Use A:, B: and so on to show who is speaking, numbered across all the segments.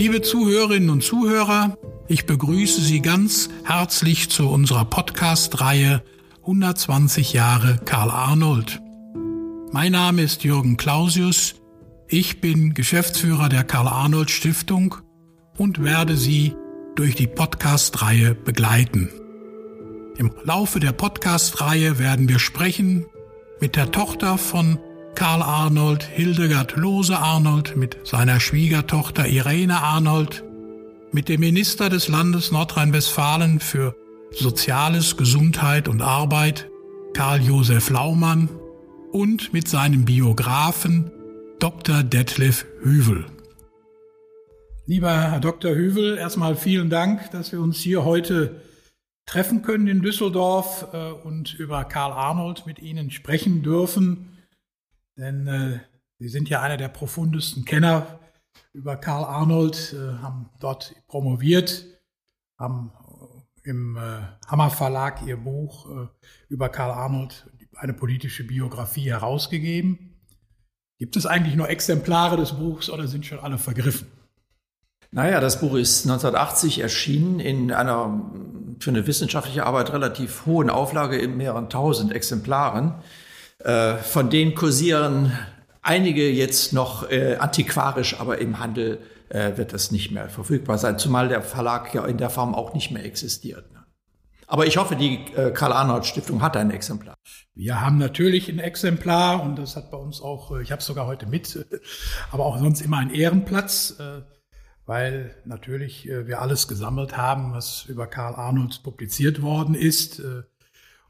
A: Liebe Zuhörerinnen und Zuhörer, ich begrüße Sie ganz herzlich zu unserer Podcast-Reihe 120 Jahre Karl Arnold. Mein Name ist Jürgen Clausius. Ich bin Geschäftsführer der Karl Arnold Stiftung und werde Sie durch die Podcast-Reihe begleiten. Im Laufe der Podcast-Reihe werden wir sprechen mit der Tochter von Karl Arnold, Hildegard Lose Arnold, mit seiner Schwiegertochter Irene Arnold, mit dem Minister des Landes Nordrhein-Westfalen für Soziales, Gesundheit und Arbeit, Karl Josef Laumann, und mit seinem Biografen Dr. Detlef Hüvel. Lieber Herr Dr. Hüvel, erstmal vielen Dank, dass wir uns hier heute treffen können in Düsseldorf äh, und über Karl Arnold mit Ihnen sprechen dürfen. Denn äh, Sie sind ja einer der profundesten Kenner über Karl Arnold, äh, haben dort promoviert, haben äh, im äh, Hammer Verlag Ihr Buch äh, über Karl Arnold, eine politische Biografie, herausgegeben. Gibt es eigentlich nur Exemplare des Buchs oder sind schon alle vergriffen?
B: Naja, das Buch ist 1980 erschienen in einer für eine wissenschaftliche Arbeit relativ hohen Auflage in mehreren tausend Exemplaren. Äh, von denen kursieren einige jetzt noch äh, antiquarisch, aber im Handel äh, wird das nicht mehr verfügbar sein, zumal der Verlag ja in der Form auch nicht mehr existiert. Ne? Aber ich hoffe, die äh, Karl-Arnold-Stiftung hat ein Exemplar.
A: Wir haben natürlich ein Exemplar und das hat bei uns auch, äh, ich habe es sogar heute mit, aber auch sonst immer einen Ehrenplatz. Äh, weil natürlich wir alles gesammelt haben, was über Karl Arnold publiziert worden ist. Und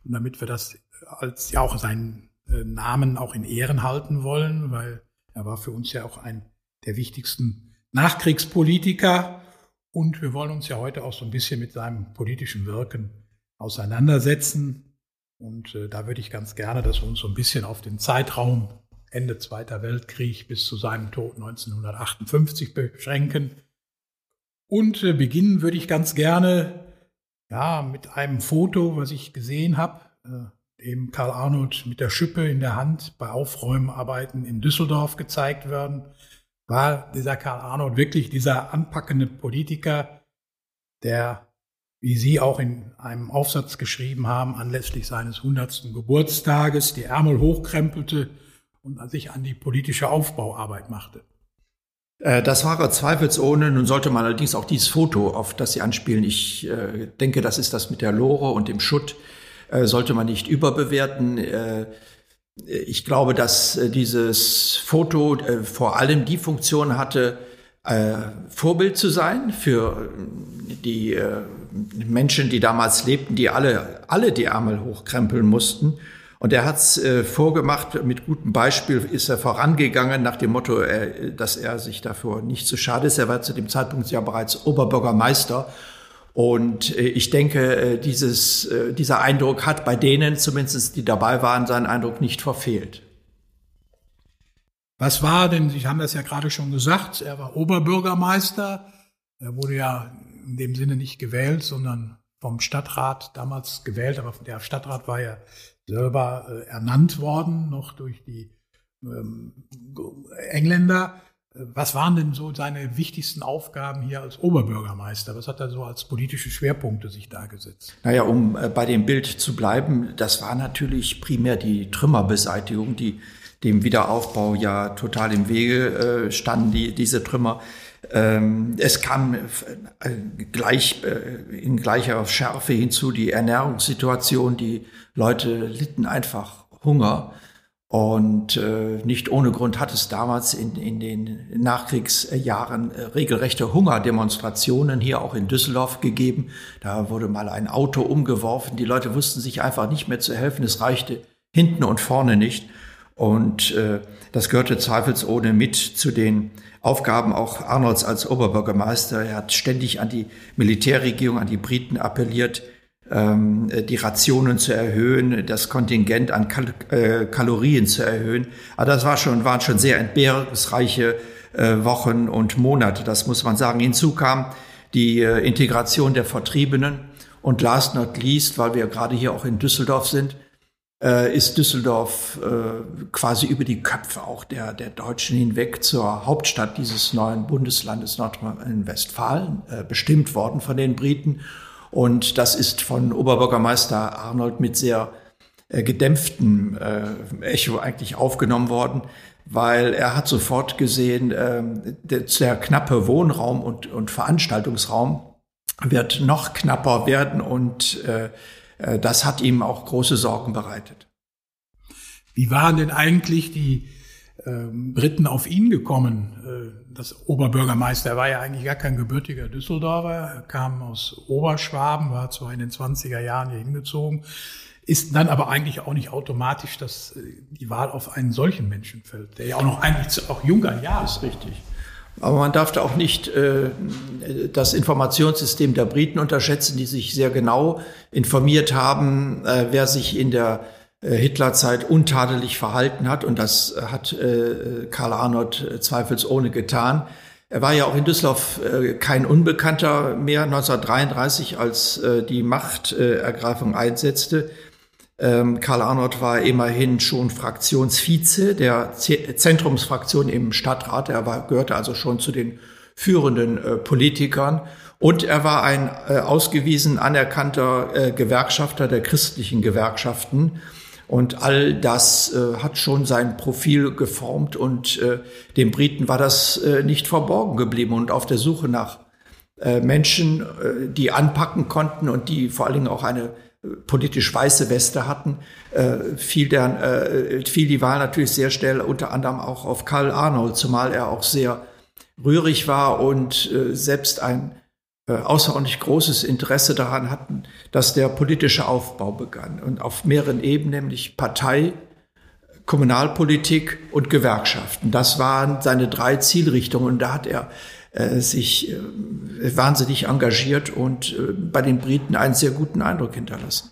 A: damit wir das als ja auch seinen Namen auch in Ehren halten wollen, weil er war für uns ja auch ein der wichtigsten Nachkriegspolitiker. Und wir wollen uns ja heute auch so ein bisschen mit seinem politischen Wirken auseinandersetzen. Und äh, da würde ich ganz gerne, dass wir uns so ein bisschen auf den Zeitraum Ende Zweiter Weltkrieg bis zu seinem Tod 1958 beschränken. Und äh, beginnen würde ich ganz gerne ja, mit einem Foto, was ich gesehen habe, äh, dem Karl Arnold mit der Schippe in der Hand bei Aufräumarbeiten in Düsseldorf gezeigt werden. War dieser Karl Arnold wirklich dieser anpackende Politiker, der, wie Sie auch in einem Aufsatz geschrieben haben, anlässlich seines 100. Geburtstages die Ärmel hochkrempelte und sich an die politische Aufbauarbeit machte?
B: Äh, das war er zweifelsohne. Nun sollte man allerdings auch dieses Foto, auf das Sie anspielen, ich äh, denke, das ist das mit der Lore und dem Schutt, äh, sollte man nicht überbewerten. Äh, ich glaube, dass äh, dieses Foto vor allem die Funktion hatte, Vorbild zu sein für die Menschen, die damals lebten, die alle, alle die Ärmel hochkrempeln mussten und er hat es vorgemacht, mit gutem Beispiel ist er vorangegangen nach dem Motto, dass er sich dafür nicht zu schade ist. Er war zu dem Zeitpunkt ja bereits Oberbürgermeister. Und äh, ich denke, äh, dieses, äh, dieser Eindruck hat bei denen, zumindest die dabei waren, seinen Eindruck nicht verfehlt.
A: Was war denn, Sie haben das ja gerade schon gesagt, er war Oberbürgermeister. Er wurde ja in dem Sinne nicht gewählt, sondern vom Stadtrat damals gewählt, aber der Stadtrat war ja selber ernannt worden, noch durch die ähm, Engländer. Was waren denn so seine wichtigsten Aufgaben hier als Oberbürgermeister? Was hat er so als politische Schwerpunkte sich da gesetzt?
B: Naja, um äh, bei dem Bild zu bleiben, das war natürlich primär die Trümmerbeseitigung, die dem Wiederaufbau ja total im Wege äh, standen, die, diese Trümmer. Ähm, es kam äh, gleich, äh, in gleicher Schärfe hinzu die Ernährungssituation. Die Leute litten einfach Hunger. Und äh, nicht ohne Grund hat es damals in, in den Nachkriegsjahren äh, regelrechte Hungerdemonstrationen hier auch in Düsseldorf gegeben. Da wurde mal ein Auto umgeworfen. Die Leute wussten sich einfach nicht mehr zu helfen. Es reichte hinten und vorne nicht. Und äh, das gehörte zweifelsohne mit zu den Aufgaben auch Arnolds als Oberbürgermeister. Er hat ständig an die Militärregierung, an die Briten appelliert, die Rationen zu erhöhen, das Kontingent an Kal äh, Kalorien zu erhöhen. Aber das war schon, waren schon sehr entbehrungsreiche äh, Wochen und Monate, das muss man sagen. Hinzu kam die äh, Integration der Vertriebenen und last not least, weil wir gerade hier auch in Düsseldorf sind, äh, ist Düsseldorf äh, quasi über die Köpfe auch der, der Deutschen hinweg zur Hauptstadt dieses neuen Bundeslandes Nordrhein-Westfalen äh, bestimmt worden von den Briten. Und das ist von Oberbürgermeister Arnold mit sehr äh, gedämpftem äh, Echo eigentlich aufgenommen worden, weil er hat sofort gesehen, äh, der, der knappe Wohnraum und, und Veranstaltungsraum wird noch knapper werden und äh, äh, das hat ihm auch große Sorgen bereitet.
A: Wie waren denn eigentlich die ähm, Briten auf ihn gekommen? Das Oberbürgermeister war ja eigentlich gar kein gebürtiger Düsseldorfer, er kam aus Oberschwaben, war zwar in den 20er Jahren hier hingezogen, ist dann aber eigentlich auch nicht automatisch, dass äh, die Wahl auf einen solchen Menschen fällt, der ja auch noch eigentlich auch jung an Jahr ist. Richtig.
B: Aber man darf da auch nicht äh, das Informationssystem der Briten unterschätzen, die sich sehr genau informiert haben, äh, wer sich in der Hitlerzeit untadelig verhalten hat. Und das hat äh, Karl Arnold äh, zweifelsohne getan. Er war ja auch in Düsseldorf äh, kein Unbekannter mehr 1933, als äh, die Machtergreifung einsetzte. Ähm, Karl Arnold war immerhin schon Fraktionsvize der Zentrumsfraktion im Stadtrat. Er war, gehörte also schon zu den führenden äh, Politikern. Und er war ein äh, ausgewiesen anerkannter äh, Gewerkschafter der christlichen Gewerkschaften. Und all das äh, hat schon sein Profil geformt und äh, den Briten war das äh, nicht verborgen geblieben. Und auf der Suche nach äh, Menschen, äh, die anpacken konnten und die vor allen Dingen auch eine politisch weiße Weste hatten, äh, fiel, der, äh, fiel die Wahl natürlich sehr schnell unter anderem auch auf Karl Arnold, zumal er auch sehr rührig war und äh, selbst ein äh, außerordentlich großes Interesse daran hatten, dass der politische Aufbau begann und auf mehreren Ebenen, nämlich Partei, Kommunalpolitik und Gewerkschaften. Das waren seine drei Zielrichtungen und da hat er äh, sich äh, wahnsinnig engagiert und äh, bei den Briten einen sehr guten Eindruck hinterlassen.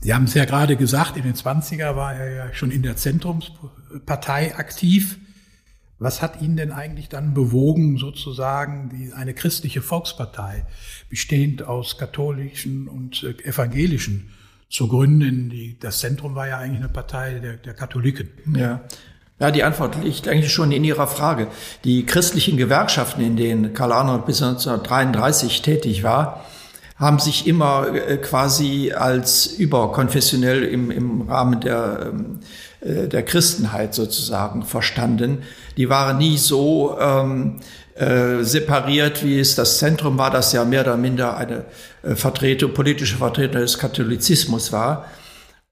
A: Sie haben es ja gerade gesagt, in den 20er war er ja schon in der Zentrumspartei aktiv. Was hat ihn denn eigentlich dann bewogen, sozusagen die, eine christliche Volkspartei, bestehend aus katholischen und evangelischen, zu gründen? Die, das Zentrum war ja eigentlich eine Partei der, der Katholiken.
B: Ja. Ja, die Antwort liegt eigentlich schon in Ihrer Frage. Die christlichen Gewerkschaften, in denen Karl Arnold bis 1933 tätig war, haben sich immer äh, quasi als überkonfessionell im, im Rahmen der, ähm, äh, der Christenheit sozusagen verstanden. Die waren nie so ähm, äh, separiert, wie es das Zentrum war, das ja mehr oder minder eine äh, Vertretung, politische Vertretung des Katholizismus war.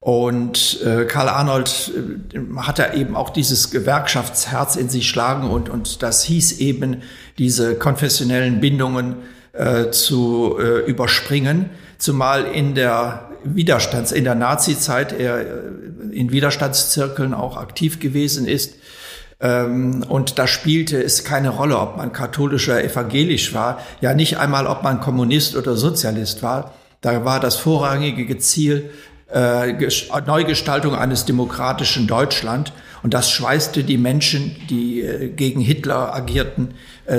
B: Und äh, Karl Arnold äh, hat er eben auch dieses Gewerkschaftsherz in sich schlagen und, und das hieß eben, diese konfessionellen Bindungen äh, zu äh, überspringen, zumal in der Widerstands, in der Nazi-Zeit er äh, in Widerstandszirkeln auch aktiv gewesen ist. Ähm, und da spielte es keine Rolle, ob man katholisch oder evangelisch war, ja nicht einmal, ob man Kommunist oder Sozialist war. Da war das vorrangige Ziel, äh, Neugestaltung eines demokratischen Deutschland. Und das schweißte die Menschen, die äh, gegen Hitler agierten,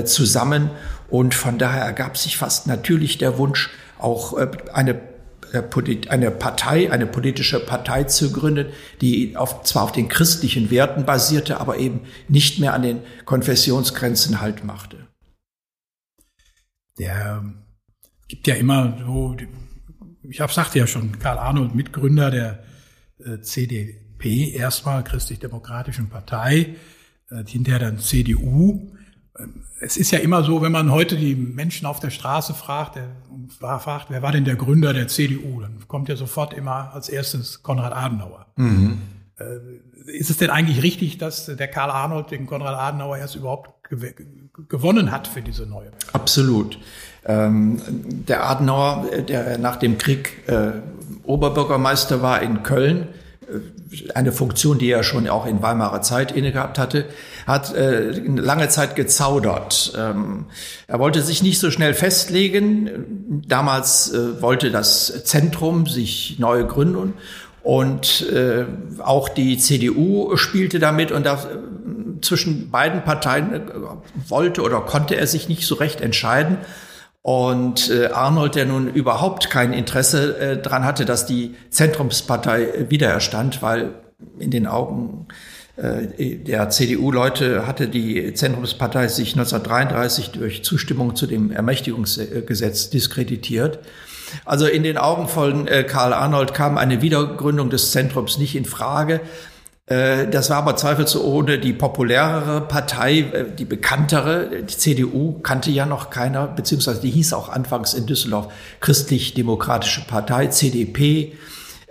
B: zusammen. Und von daher ergab sich fast natürlich der Wunsch, auch eine eine Partei, eine politische Partei zu gründen, die auf, zwar auf den christlichen Werten basierte, aber eben nicht mehr an den Konfessionsgrenzen Halt machte.
A: Der gibt ja immer so ich habe sagte ja schon, Karl Arnold, Mitgründer der äh, CDP, erstmal Christlich-Demokratischen Partei, äh, hinterher dann CDU. Es ist ja immer so, wenn man heute die Menschen auf der Straße fragt, der, fragt, wer war denn der Gründer der CDU, dann kommt ja sofort immer als erstes Konrad Adenauer. Mhm. Äh, ist es denn eigentlich richtig, dass der Karl Arnold den Konrad Adenauer erst überhaupt gewonnen hat für diese neue?
B: Absolut. Ähm, der Adenauer, der nach dem Krieg äh, Oberbürgermeister war in Köln, eine Funktion, die er schon auch in Weimarer Zeit inne gehabt hatte, hat äh, lange Zeit gezaudert. Ähm, er wollte sich nicht so schnell festlegen. Damals äh, wollte das Zentrum sich neu gründen und äh, auch die CDU spielte damit und da, äh, zwischen beiden Parteien äh, wollte oder konnte er sich nicht so recht entscheiden. Und äh, Arnold, der nun überhaupt kein Interesse äh, daran hatte, dass die Zentrumspartei äh, wiedererstand, weil in den Augen äh, der CDU-Leute hatte die Zentrumspartei sich 1933 durch Zustimmung zu dem Ermächtigungsgesetz diskreditiert. Also in den Augen von äh, Karl Arnold kam eine Wiedergründung des Zentrums nicht in Frage. Äh, das war aber zweifelsohne die populärere Partei, die bekanntere. Die CDU kannte ja noch keiner, beziehungsweise die hieß auch anfangs in Düsseldorf Christlich-Demokratische Partei, CDP.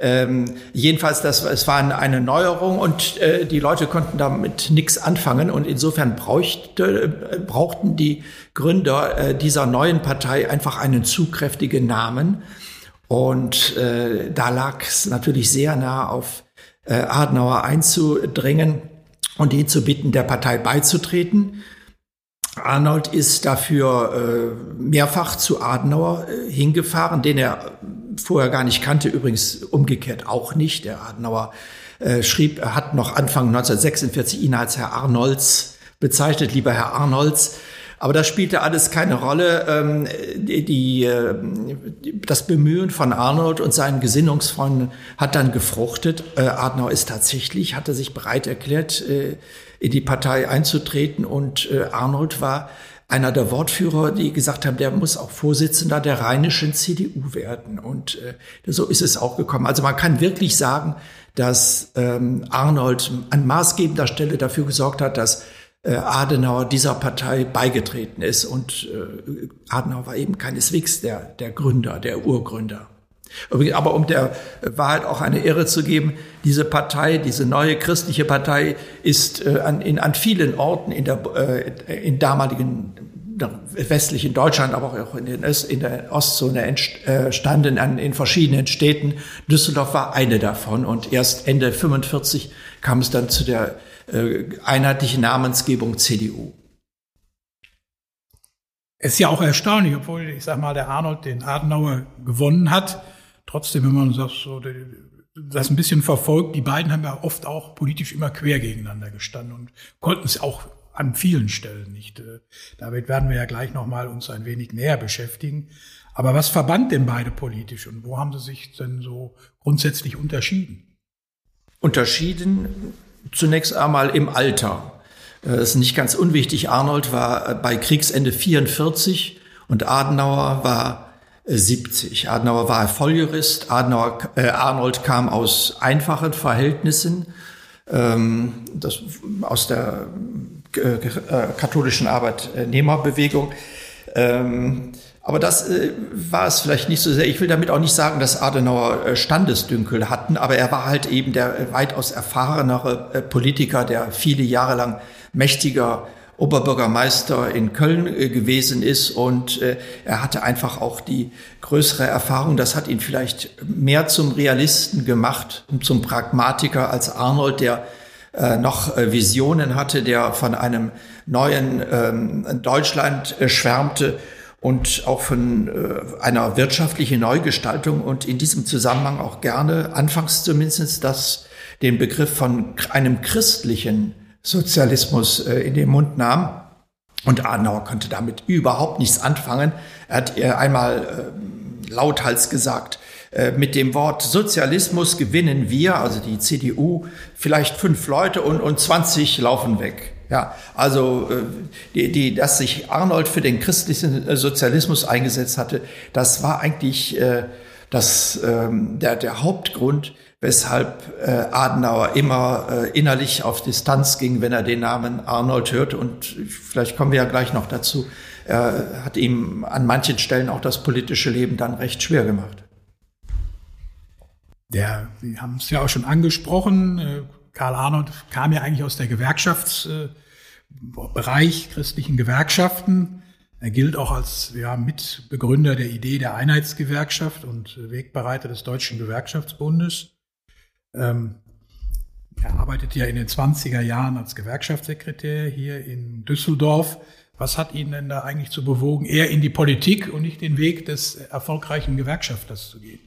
B: Ähm, jedenfalls, das, es war eine Neuerung und äh, die Leute konnten damit nichts anfangen und insofern brauchte, äh, brauchten die Gründer äh, dieser neuen Partei einfach einen zugkräftigen Namen. Und äh, da lag es natürlich sehr nah auf äh, Adenauer einzudringen und ihn zu bitten, der Partei beizutreten. Arnold ist dafür äh, mehrfach zu Adenauer äh, hingefahren, den er vorher gar nicht kannte, übrigens umgekehrt auch nicht. Der Adenauer äh, schrieb, er hat noch Anfang 1946 ihn als Herr Arnolds bezeichnet, lieber Herr Arnolds. Aber das spielte alles keine Rolle. Ähm, die, äh, das Bemühen von Arnold und seinen Gesinnungsfreunden hat dann gefruchtet. Äh, Adenauer ist tatsächlich, hatte sich bereit erklärt, äh, in die Partei einzutreten und äh, Arnold war einer der Wortführer, die gesagt haben, der muss auch Vorsitzender der rheinischen CDU werden. Und äh, so ist es auch gekommen. Also man kann wirklich sagen, dass ähm, Arnold an maßgebender Stelle dafür gesorgt hat, dass Adenauer dieser Partei beigetreten ist. Und äh, Adenauer war eben keineswegs der, der Gründer, der Urgründer. Aber um der Wahrheit auch eine Ehre zu geben, diese Partei, diese neue christliche Partei ist äh, an, in, an vielen Orten in der äh, in damaligen westlichen Deutschland, aber auch in, den Öst, in der Ostzone entstanden, äh, an, in verschiedenen Städten. Düsseldorf war eine davon und erst Ende 45 kam es dann zu der äh, einheitlichen Namensgebung CDU.
A: Es ist ja auch erstaunlich, obwohl, ich sag mal, der Arnold den Adenauer gewonnen hat, trotzdem, wenn man das so das ein bisschen verfolgt, die beiden haben ja oft auch politisch immer quer gegeneinander gestanden und konnten es auch an vielen Stellen nicht. Äh, damit werden wir ja gleich nochmal uns ein wenig näher beschäftigen. Aber was verband denn beide politisch und wo haben sie sich denn so grundsätzlich unterschieden?
B: Unterschieden zunächst einmal im Alter. Äh, das ist nicht ganz unwichtig. Arnold war äh, bei Kriegsende 44 und Adenauer war 70. Adenauer war Volljurist. Adenauer, äh, Arnold kam aus einfachen Verhältnissen, ähm, das, aus der äh, äh, katholischen Arbeitnehmerbewegung. Ähm, aber das äh, war es vielleicht nicht so sehr. Ich will damit auch nicht sagen, dass Adenauer äh, Standesdünkel hatten, aber er war halt eben der weitaus erfahrenere äh, Politiker, der viele Jahre lang mächtiger Oberbürgermeister in Köln äh, gewesen ist und äh, er hatte einfach auch die größere Erfahrung. Das hat ihn vielleicht mehr zum Realisten gemacht und zum Pragmatiker als Arnold, der äh, noch Visionen hatte, der von einem neuen ähm, Deutschland schwärmte und auch von einer wirtschaftlichen Neugestaltung und in diesem Zusammenhang auch gerne, anfangs zumindest, das, den Begriff von einem christlichen Sozialismus äh, in den Mund nahm. Und Adenauer konnte damit überhaupt nichts anfangen. Er hat einmal äh, lauthals gesagt, äh, mit dem Wort Sozialismus gewinnen wir, also die CDU, vielleicht fünf Leute und, und 20 laufen weg. Ja, also die, die, dass sich Arnold für den christlichen Sozialismus eingesetzt hatte, das war eigentlich äh, das, ähm, der, der Hauptgrund, weshalb äh, Adenauer immer äh, innerlich auf Distanz ging, wenn er den Namen Arnold hört. Und vielleicht kommen wir ja gleich noch dazu. Er hat ihm an manchen Stellen auch das politische Leben dann recht schwer gemacht.
A: Der, Sie haben es ja auch schon angesprochen, äh, Karl Arnold kam ja eigentlich aus der Gewerkschaftsbereich, äh, christlichen Gewerkschaften. Er gilt auch als ja, Mitbegründer der Idee der Einheitsgewerkschaft und Wegbereiter des Deutschen Gewerkschaftsbundes. Ähm, er arbeitet ja in den 20er Jahren als Gewerkschaftssekretär hier in Düsseldorf. Was hat ihn denn da eigentlich zu bewogen, eher in die Politik und nicht den Weg des erfolgreichen Gewerkschafters zu gehen?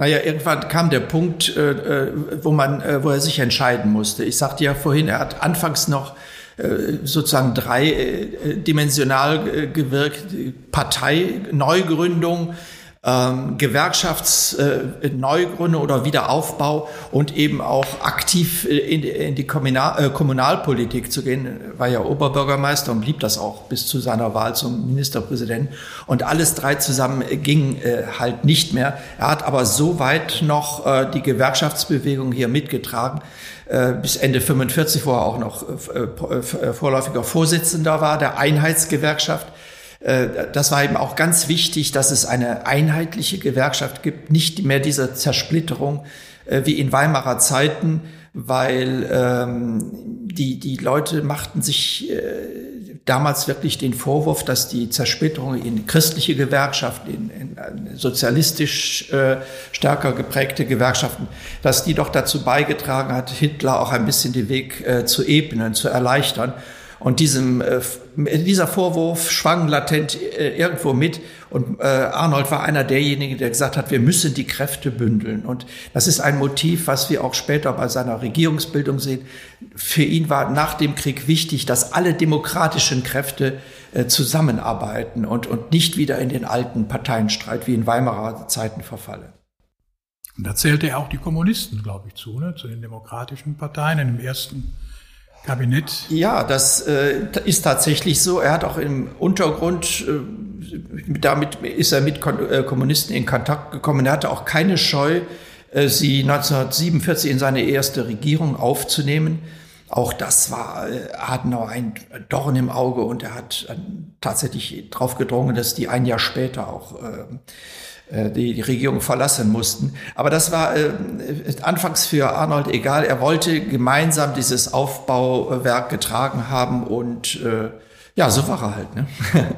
B: Naja, irgendwann kam der Punkt, äh, äh, wo man, äh, wo er sich entscheiden musste. Ich sagte ja vorhin, er hat anfangs noch äh, sozusagen dreidimensional äh, gewirkt, Partei, Neugründung, ähm, Gewerkschaftsneugründe äh, oder Wiederaufbau und eben auch aktiv in, in die Kommunal, äh, Kommunalpolitik zu gehen, war ja Oberbürgermeister und blieb das auch bis zu seiner Wahl zum Ministerpräsidenten. Und alles drei zusammen ging äh, halt nicht mehr. Er hat aber so weit noch äh, die Gewerkschaftsbewegung hier mitgetragen, äh, bis Ende 45, wo er auch noch äh, äh, vorläufiger Vorsitzender war der Einheitsgewerkschaft äh, das war eben auch ganz wichtig, dass es eine einheitliche Gewerkschaft gibt, nicht mehr diese Zersplitterung äh, wie in Weimarer Zeiten, weil ähm, die, die Leute machten sich äh, damals wirklich den Vorwurf, dass die Zersplitterung in christliche Gewerkschaften, in, in sozialistisch äh, stärker geprägte Gewerkschaften, dass die doch dazu beigetragen hat, Hitler auch ein bisschen den Weg äh, zu ebnen, zu erleichtern. Und diesem, äh, dieser Vorwurf schwang latent äh, irgendwo mit. Und äh, Arnold war einer derjenigen, der gesagt hat, wir müssen die Kräfte bündeln. Und das ist ein Motiv, was wir auch später bei seiner Regierungsbildung sehen. Für ihn war nach dem Krieg wichtig, dass alle demokratischen Kräfte äh, zusammenarbeiten und, und nicht wieder in den alten Parteienstreit wie in Weimarer Zeiten verfallen.
A: Und da zählte er auch die Kommunisten, glaube ich, zu, ne? zu den demokratischen Parteien dem ersten Kabinett?
B: Ja, das äh, ist tatsächlich so. Er hat auch im Untergrund, äh, damit ist er mit Kon äh, Kommunisten in Kontakt gekommen. Er hatte auch keine Scheu, äh, sie 1947 in seine erste Regierung aufzunehmen. Auch das war äh, Adenauer ein Dorn im Auge und er hat äh, tatsächlich drauf gedrungen, dass die ein Jahr später auch die, die Regierung verlassen mussten. Aber das war äh, anfangs für Arnold egal. Er wollte gemeinsam dieses Aufbauwerk getragen haben und äh, ja, so war er halt. Ne?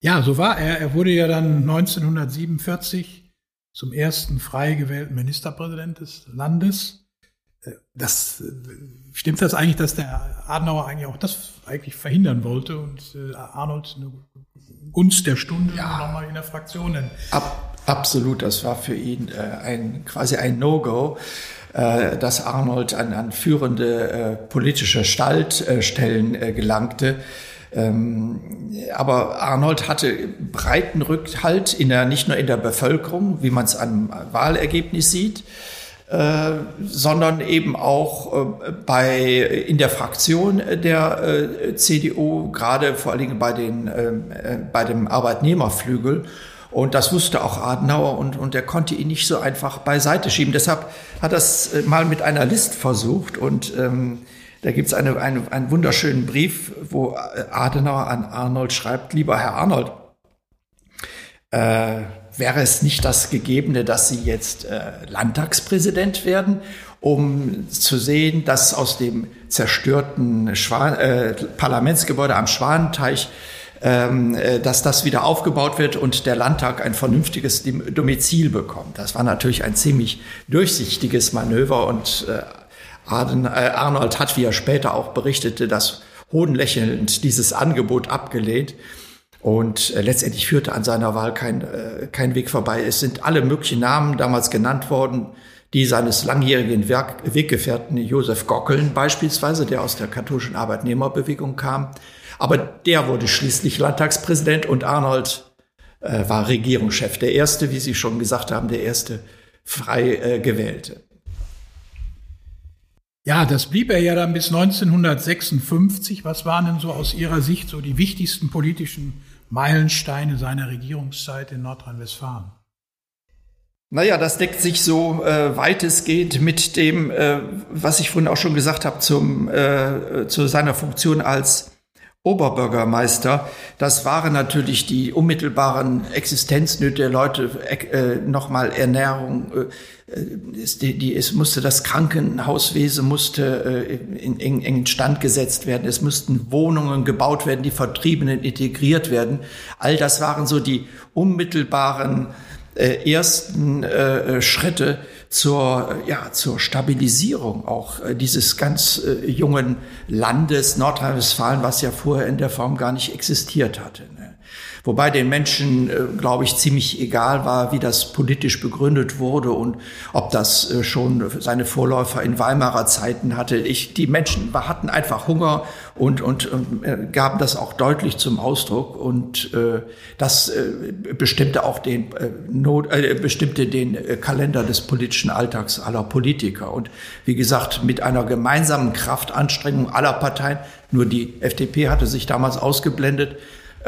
A: ja, so war er. Er wurde ja dann 1947 zum ersten frei gewählten Ministerpräsident des Landes. Äh, das äh, stimmt das eigentlich, dass der Adenauer eigentlich auch das eigentlich verhindern wollte und Arnold eine Gunst der Stunde ja. nochmal in der Fraktion.
B: Ab, absolut, das war für ihn äh, ein quasi ein No-Go, äh, dass Arnold an, an führende äh, politische Stallstellen äh, gelangte. Ähm, aber Arnold hatte breiten Rückhalt in der, nicht nur in der Bevölkerung, wie man es am Wahlergebnis sieht, äh, sondern eben auch äh, bei, in der Fraktion der äh, CDU, gerade vor allen Dingen bei, den, ähm, äh, bei dem Arbeitnehmerflügel. Und das wusste auch Adenauer und, und er konnte ihn nicht so einfach beiseite schieben. Deshalb hat er es äh, mal mit einer List versucht und ähm, da gibt es eine, eine, einen wunderschönen Brief, wo Adenauer an Arnold schreibt, lieber Herr Arnold, äh, wäre es nicht das Gegebene, dass Sie jetzt äh, Landtagspräsident werden, um zu sehen, dass aus dem zerstörten Schwan äh, Parlamentsgebäude am Schwanenteich ähm, äh, dass das wieder aufgebaut wird und der Landtag ein vernünftiges Domizil bekommt. Das war natürlich ein ziemlich durchsichtiges Manöver und äh, äh, Arnold hat, wie er später auch berichtete, das hohnlächelnd dieses Angebot abgelehnt. Und äh, letztendlich führte an seiner Wahl kein, äh, kein Weg vorbei. Es sind alle möglichen Namen damals genannt worden, die seines langjährigen Werk Weggefährten Josef Gockeln beispielsweise, der aus der katholischen Arbeitnehmerbewegung kam. Aber der wurde schließlich Landtagspräsident und Arnold äh, war Regierungschef. Der erste, wie Sie schon gesagt haben, der erste frei äh, gewählte.
A: Ja, das blieb er ja dann bis 1956. Was waren denn so aus Ihrer Sicht so die wichtigsten politischen Meilensteine seiner Regierungszeit in Nordrhein-Westfalen?
B: Naja, das deckt sich so äh, weitestgehend mit dem, äh, was ich vorhin auch schon gesagt habe, äh, zu seiner Funktion als Oberbürgermeister. Das waren natürlich die unmittelbaren Existenznöte der Leute, äh, nochmal Ernährung. Äh, es, die, die, es musste das Krankenhauswesen musste äh, in engen Stand gesetzt werden. Es mussten Wohnungen gebaut werden, die Vertriebenen integriert werden. All das waren so die unmittelbaren äh, ersten äh, Schritte zur, ja, zur Stabilisierung auch äh, dieses ganz jungen Landes Nordrhein-Westfalen, was ja vorher in der Form gar nicht existiert hatte. Wobei den Menschen, äh, glaube ich, ziemlich egal war, wie das politisch begründet wurde und ob das äh, schon seine Vorläufer in Weimarer Zeiten hatte. Ich, die Menschen hatten einfach Hunger und, und, und äh, gaben das auch deutlich zum Ausdruck und äh, das äh, bestimmte auch den äh, Not, äh, bestimmte den Kalender des politischen Alltags aller Politiker und wie gesagt mit einer gemeinsamen Kraftanstrengung aller Parteien nur die FDP hatte sich damals ausgeblendet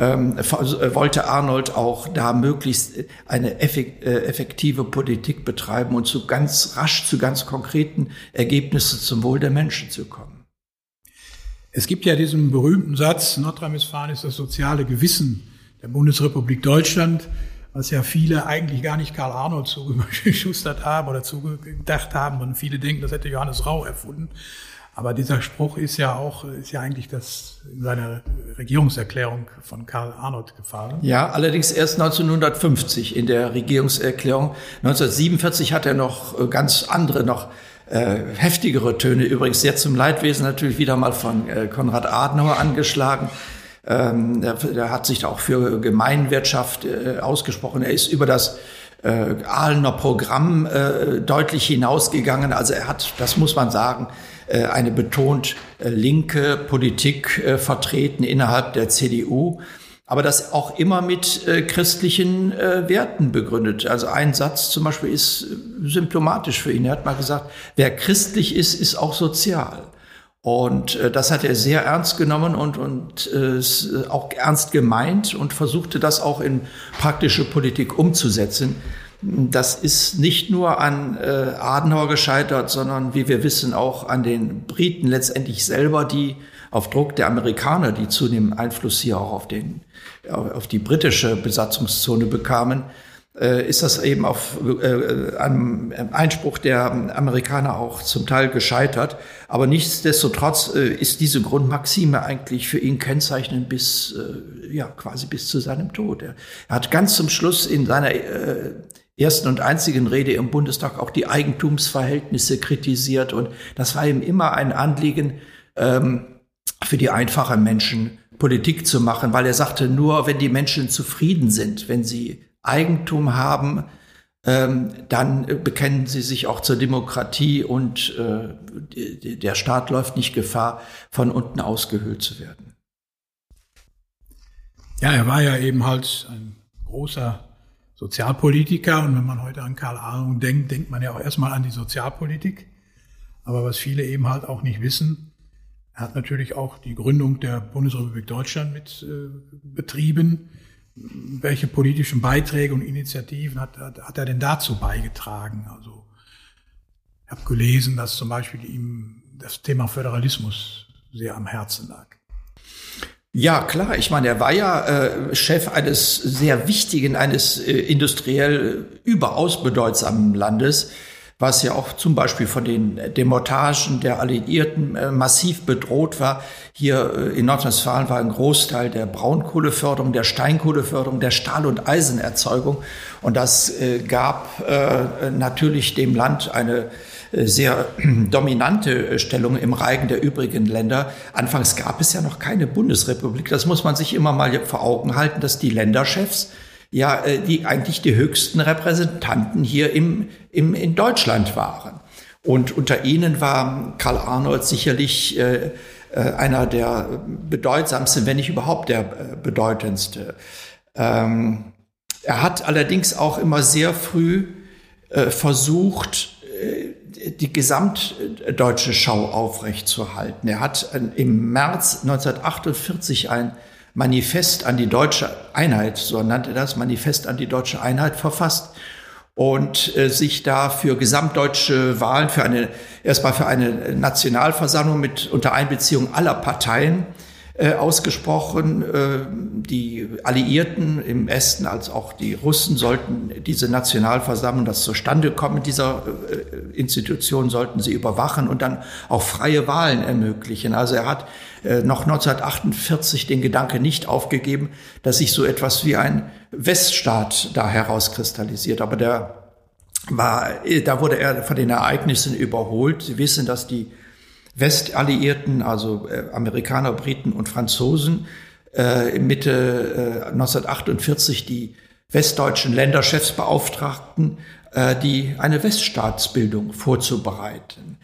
B: ähm, äh, wollte Arnold auch da möglichst eine äh, effektive Politik betreiben und zu ganz rasch zu ganz konkreten Ergebnissen zum Wohl der Menschen zu kommen.
A: Es gibt ja diesen berühmten Satz, Nordrhein-Westfalen ist das soziale Gewissen der Bundesrepublik Deutschland, was ja viele eigentlich gar nicht Karl Arnold zugeschustert haben oder zugedacht haben und viele denken, das hätte Johannes Rau erfunden. Aber dieser Spruch ist ja auch, ist ja eigentlich das in seiner Regierungserklärung von Karl Arnold gefallen.
B: Ja, allerdings erst 1950 in der Regierungserklärung. 1947 hat er noch äh, ganz andere, noch äh, heftigere Töne, übrigens sehr zum Leidwesen natürlich wieder mal von äh, Konrad Adenauer angeschlagen. Ähm, der, hat sich auch für Gemeinwirtschaft äh, ausgesprochen. Er ist über das äh, Ahlener Programm äh, deutlich hinausgegangen. Also er hat, das muss man sagen, eine betont äh, linke Politik äh, vertreten innerhalb der CDU aber das auch immer mit äh, christlichen äh, Werten begründet. Also ein Satz zum Beispiel ist symptomatisch für ihn. Er hat mal gesagt, wer christlich ist, ist auch sozial. Und äh, das hat er sehr ernst genommen und, und äh, auch ernst gemeint und versuchte das auch in praktische Politik umzusetzen. Das ist nicht nur an äh, Adenauer gescheitert, sondern wie wir wissen auch an den Briten letztendlich selber, die auf Druck der Amerikaner, die zunehmend Einfluss hier auch auf, den, auf die britische Besatzungszone bekamen, äh, ist das eben auf äh, einem Einspruch der Amerikaner auch zum Teil gescheitert. Aber nichtsdestotrotz äh, ist diese Grundmaxime eigentlich für ihn kennzeichnend bis, äh, ja, quasi bis zu seinem Tod. Er hat ganz zum Schluss in seiner äh, ersten und einzigen Rede im Bundestag auch die Eigentumsverhältnisse kritisiert. Und das war ihm immer ein Anliegen, ähm, für die einfachen Menschen Politik zu machen, weil er sagte, nur wenn die Menschen zufrieden sind, wenn sie Eigentum haben, ähm, dann bekennen sie sich auch zur Demokratie und äh, der Staat läuft nicht Gefahr, von unten ausgehöhlt zu werden.
A: Ja, er war ja eben halt ein großer Sozialpolitiker und wenn man heute an Karl Ahnung denkt, denkt man ja auch erstmal an die Sozialpolitik. Aber was viele eben halt auch nicht wissen, er hat natürlich auch die Gründung der Bundesrepublik Deutschland mit äh, betrieben. Welche politischen Beiträge und Initiativen hat, hat, hat er denn dazu beigetragen? Also ich habe gelesen, dass zum Beispiel ihm das Thema Föderalismus sehr am Herzen lag.
B: Ja, klar. Ich meine, er war ja äh, Chef eines sehr wichtigen, eines äh, industriell überaus bedeutsamen Landes, was ja auch zum Beispiel von den Demontagen der Alliierten äh, massiv bedroht war. Hier äh, in Nordrhein-Westfalen war ein Großteil der Braunkohleförderung, der Steinkohleförderung, der Stahl- und Eisenerzeugung. Und das äh, gab äh, natürlich dem Land eine sehr dominante Stellung im Reigen der übrigen Länder. Anfangs gab es ja noch keine Bundesrepublik. Das muss man sich immer mal vor Augen halten, dass die Länderchefs ja äh, die eigentlich die höchsten Repräsentanten hier im, im, in Deutschland waren. Und unter ihnen war Karl Arnold sicherlich äh, einer der bedeutsamsten, wenn nicht überhaupt der bedeutendste. Ähm, er hat allerdings auch immer sehr früh äh, versucht, die gesamtdeutsche Schau aufrechtzuerhalten. Er hat im März 1948 ein Manifest an die deutsche Einheit, so nannte er das, Manifest an die deutsche Einheit verfasst und äh, sich da für gesamtdeutsche Wahlen, für eine, erstmal für eine Nationalversammlung mit unter Einbeziehung aller Parteien äh, ausgesprochen. Äh, die Alliierten im Westen als auch die Russen sollten diese Nationalversammlung, das zustande kommen dieser äh, Institution, sollten sie überwachen und dann auch freie Wahlen ermöglichen. Also er hat äh, noch 1948 den Gedanke nicht aufgegeben, dass sich so etwas wie ein Weststaat da herauskristallisiert. Aber der war, äh, da wurde er von den Ereignissen überholt. Sie wissen, dass die Westalliierten, also äh, Amerikaner, Briten und Franzosen, äh, Mitte äh, 1948 die westdeutschen Länderchefs beauftragten, äh, die eine Weststaatsbildung vorzubereiten.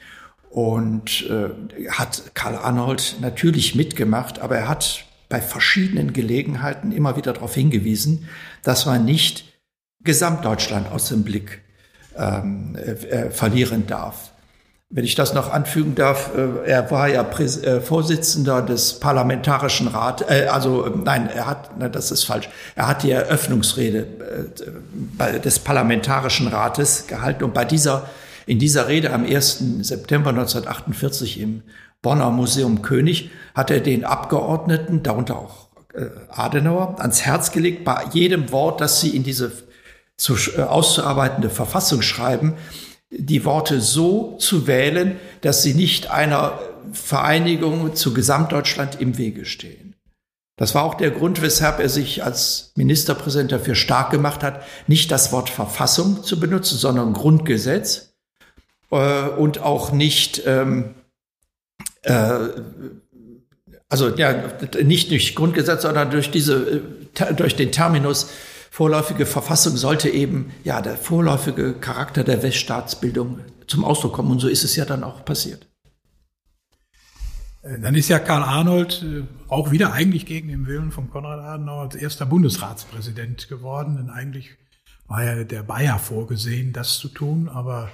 B: Und äh, hat Karl Arnold natürlich mitgemacht, aber er hat bei verschiedenen Gelegenheiten immer wieder darauf hingewiesen, dass man nicht Gesamtdeutschland aus dem Blick ähm, äh, äh verlieren darf. Wenn ich das noch anfügen darf, äh, er war ja äh, Vorsitzender des Parlamentarischen Rat, äh, also nein, er hat, ne, das ist falsch, er hat die Eröffnungsrede des Parlamentarischen Rates gehalten und bei dieser, in dieser Rede am 1. September 1948 im Bonner Museum König hat er den Abgeordneten, darunter auch Adenauer, ans Herz gelegt, bei jedem Wort, das sie in diese zu, auszuarbeitende Verfassung schreiben, die Worte so zu wählen, dass sie nicht einer Vereinigung zu Gesamtdeutschland im Wege stehen. Das war auch der Grund, weshalb er sich als Ministerpräsident dafür stark gemacht hat, nicht das Wort Verfassung zu benutzen, sondern Grundgesetz äh, und auch nicht, ähm, äh, also ja, nicht durch Grundgesetz, sondern durch diese, äh, durch den Terminus vorläufige Verfassung sollte eben ja der vorläufige Charakter der Weststaatsbildung zum Ausdruck kommen. Und so ist es ja dann auch passiert.
A: Äh, dann ist ja Karl Arnold äh, auch wieder eigentlich gegen den Willen von Konrad Adenauer als erster Bundesratspräsident geworden. Denn eigentlich war ja der Bayer vorgesehen, das zu tun. Aber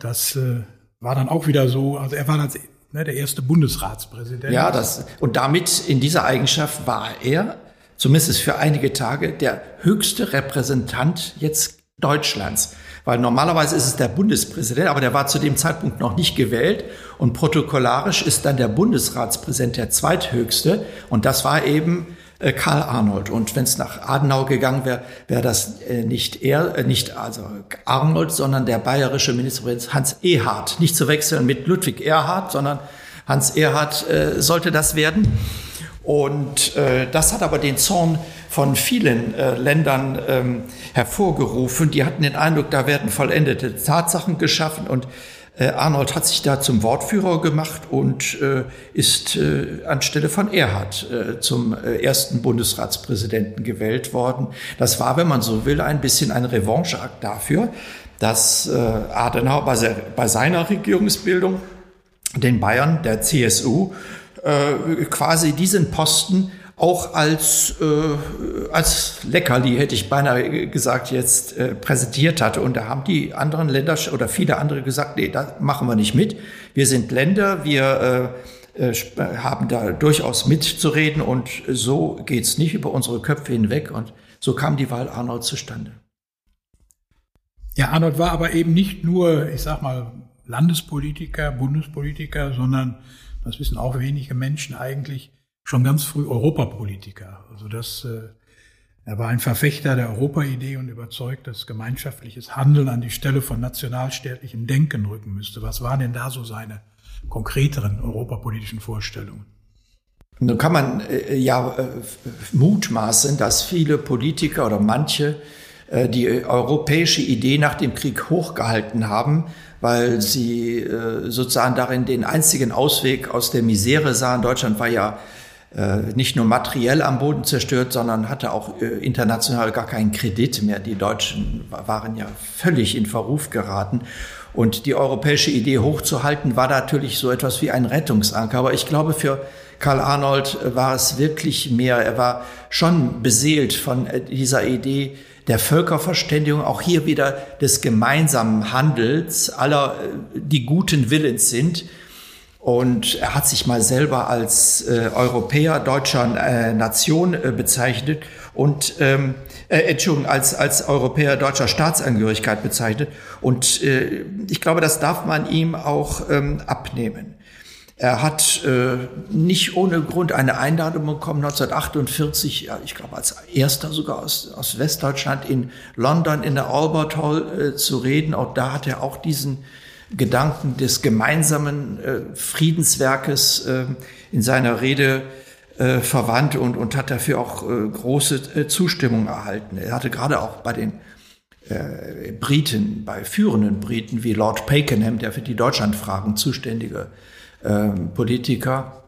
A: das äh, war dann auch wieder so. Also er war als ne, der erste Bundesratspräsident.
B: Ja, das, und damit in dieser Eigenschaft war er zumindest für einige Tage, der höchste Repräsentant jetzt Deutschlands. Weil normalerweise ist es der Bundespräsident, aber der war zu dem Zeitpunkt noch nicht gewählt. Und protokollarisch ist dann der Bundesratspräsident der zweithöchste. Und das war eben äh, Karl Arnold. Und wenn es nach Adenau gegangen wäre, wäre das äh, nicht er, äh, nicht also Arnold, sondern der bayerische Ministerpräsident Hans Erhard. Nicht zu wechseln mit Ludwig Erhard, sondern Hans Erhard äh, sollte das werden. Und äh, das hat aber den Zorn von vielen äh, Ländern ähm, hervorgerufen. Die hatten den Eindruck, da werden vollendete Tatsachen geschaffen und äh, Arnold hat sich da zum Wortführer gemacht und äh, ist äh, anstelle von Erhard äh, zum äh, ersten Bundesratspräsidenten gewählt worden. Das war, wenn man so will, ein bisschen ein Revancheakt dafür, dass äh, Adenauer bei, bei seiner Regierungsbildung den Bayern der CSU äh, quasi diesen Posten auch als, äh, als Leckerli, hätte ich beinahe gesagt, jetzt äh, präsentiert hatte. Und da haben die anderen Länder oder viele andere gesagt, nee, da machen wir nicht mit. Wir sind Länder, wir äh, äh haben da durchaus mitzureden und so geht's nicht über unsere Köpfe hinweg. Und so kam die Wahl Arnold zustande.
A: Ja, Arnold war aber eben nicht nur, ich sag mal, Landespolitiker, Bundespolitiker, sondern das wissen auch wenige Menschen eigentlich, schon ganz früh Europapolitiker. Also das, äh, er war ein Verfechter der Europaidee und überzeugt, dass gemeinschaftliches Handeln an die Stelle von nationalstaatlichem Denken rücken müsste. Was waren denn da so seine konkreteren europapolitischen Vorstellungen?
B: Nun kann man äh, ja äh, mutmaßen, dass viele Politiker oder manche äh, die europäische Idee nach dem Krieg hochgehalten haben, weil sie äh, sozusagen darin den einzigen Ausweg aus der Misere sahen. Deutschland war ja äh, nicht nur materiell am Boden zerstört, sondern hatte auch äh, international gar keinen Kredit mehr. Die Deutschen waren ja völlig in Verruf geraten. Und die europäische Idee hochzuhalten, war natürlich so etwas wie ein Rettungsanker. Aber ich glaube, für Karl Arnold war es wirklich mehr. Er war schon beseelt von dieser Idee, der Völkerverständigung, auch hier wieder des gemeinsamen Handels aller, äh, die guten Willens sind. Und er hat sich mal selber als äh, Europäer deutscher äh, Nation äh, bezeichnet und ähm, äh, Entschuldigung, als, als Europäer deutscher Staatsangehörigkeit bezeichnet. Und äh, ich glaube, das darf man ihm auch ähm, abnehmen. Er hat äh, nicht ohne Grund eine Einladung bekommen, 1948, ja, ich glaube als erster sogar aus, aus Westdeutschland in London in der Albert Hall äh, zu reden. Auch da hat er auch diesen Gedanken des gemeinsamen äh, Friedenswerkes äh, in seiner Rede äh, verwandt und, und hat dafür auch äh, große äh, Zustimmung erhalten. Er hatte gerade auch bei den äh, Briten, bei führenden Briten wie Lord Pakenham, der für die Deutschlandfragen zuständige Politiker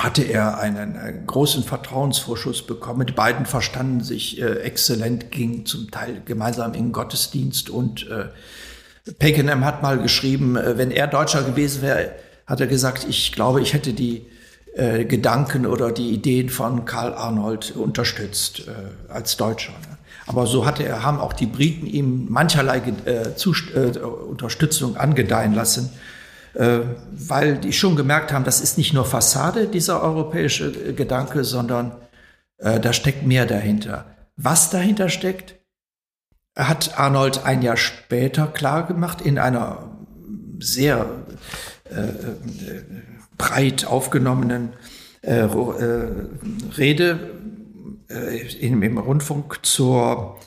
B: hatte er einen, einen, großen Vertrauensvorschuss bekommen. Die beiden verstanden sich äh, exzellent, gingen zum Teil gemeinsam in Gottesdienst und äh, Pakenham hat mal geschrieben, äh, wenn er Deutscher gewesen wäre, hat er gesagt, ich glaube, ich hätte die äh, Gedanken oder die Ideen von Karl Arnold unterstützt äh, als Deutscher. Ne? Aber so hatte er, haben auch die Briten ihm mancherlei äh, äh, Unterstützung angedeihen lassen, äh, weil die schon gemerkt haben, das ist nicht nur Fassade, dieser europäische äh, Gedanke, sondern äh, da steckt mehr dahinter. Was dahinter steckt, hat Arnold ein Jahr später klar gemacht in einer sehr äh, äh breit aufgenommenen äh, äh, Rede äh, im, im Rundfunk zur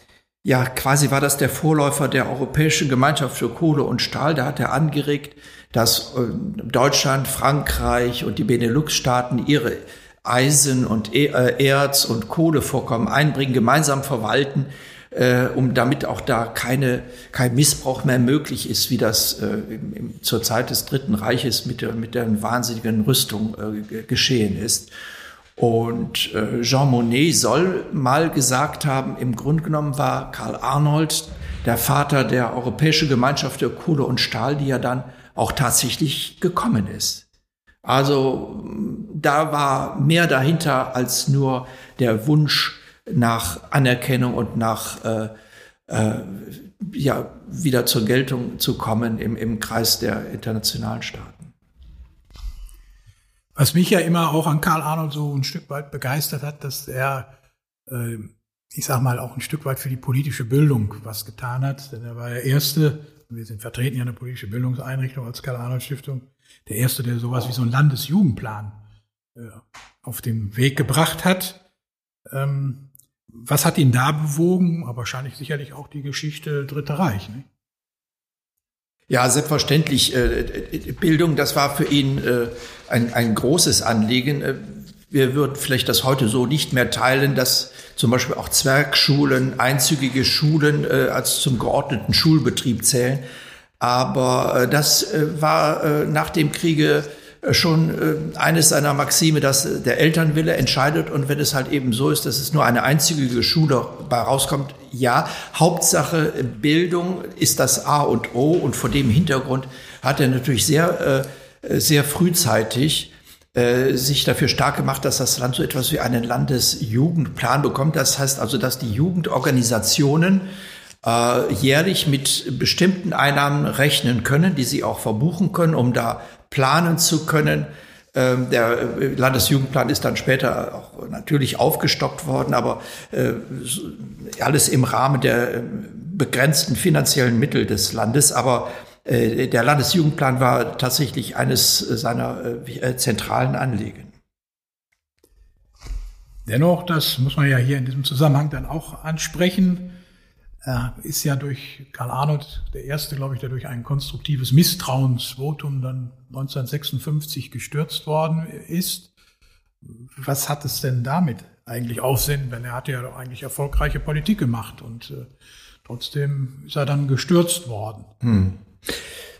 B: ja, quasi war das der Vorläufer der Europäischen Gemeinschaft für Kohle und Stahl. Da hat er angeregt, dass äh, Deutschland, Frankreich und die Benelux-Staaten ihre Eisen und e, äh, Erz und Kohlevorkommen einbringen, gemeinsam verwalten äh, um damit auch da keine, kein Missbrauch mehr möglich ist, wie das zur Zeit des Dritten Reiches mit der, mit der wahnsinnigen Rüstung geschehen ist. Und Jean Monnet soll mal gesagt haben, im Grunde genommen war Karl Arnold der Vater der Europäischen Gemeinschaft der Kohle und Stahl, die ja dann auch tatsächlich gekommen ist. Also da war mehr dahinter als nur der Wunsch, nach Anerkennung und nach äh, äh, ja, wieder zur Geltung zu kommen im, im Kreis der internationalen Staaten.
A: Was mich ja immer auch an Karl Arnold so ein Stück weit begeistert hat, dass er, äh, ich sag mal, auch ein Stück weit für die politische Bildung was getan hat. Denn er war der Erste, wir sind vertreten ja eine politische Bildungseinrichtung als Karl-Arnold-Stiftung, der Erste, der sowas wie so einen Landesjugendplan äh, auf den Weg gebracht hat. Ähm, was hat ihn da bewogen? Aber wahrscheinlich sicherlich auch die Geschichte Dritte Reich. Ne?
B: Ja, selbstverständlich. Äh, Bildung, das war für ihn äh, ein, ein großes Anliegen. Äh, wir würden vielleicht das heute so nicht mehr teilen, dass zum Beispiel auch Zwergschulen, einzügige Schulen als zum geordneten Schulbetrieb zählen. Aber das war nach dem Kriege schon äh, eines seiner Maxime, dass äh, der Elternwille entscheidet. Und wenn es halt eben so ist, dass es nur eine einzige Schule bei rauskommt, ja, Hauptsache Bildung ist das A und O. Und vor dem Hintergrund hat er natürlich sehr, äh, sehr frühzeitig sich dafür stark gemacht, dass das Land so etwas wie einen Landesjugendplan bekommt. Das heißt also, dass die Jugendorganisationen jährlich mit bestimmten Einnahmen rechnen können, die sie auch verbuchen können, um da planen zu können. Ähm, der äh, Landesjugendplan ist dann später auch natürlich aufgestockt worden, aber äh, alles im Rahmen der äh, begrenzten finanziellen Mittel des Landes. Aber der Landesjugendplan war tatsächlich eines seiner zentralen Anliegen.
A: Dennoch, das muss man ja hier in diesem Zusammenhang dann auch ansprechen, ist ja durch Karl Arnold der erste, glaube ich, der durch ein konstruktives Misstrauensvotum dann 1956 gestürzt worden ist. Was hat es denn damit eigentlich Aufsinn, wenn er hatte ja eigentlich erfolgreiche Politik gemacht und äh, trotzdem ist er dann gestürzt worden. Hm.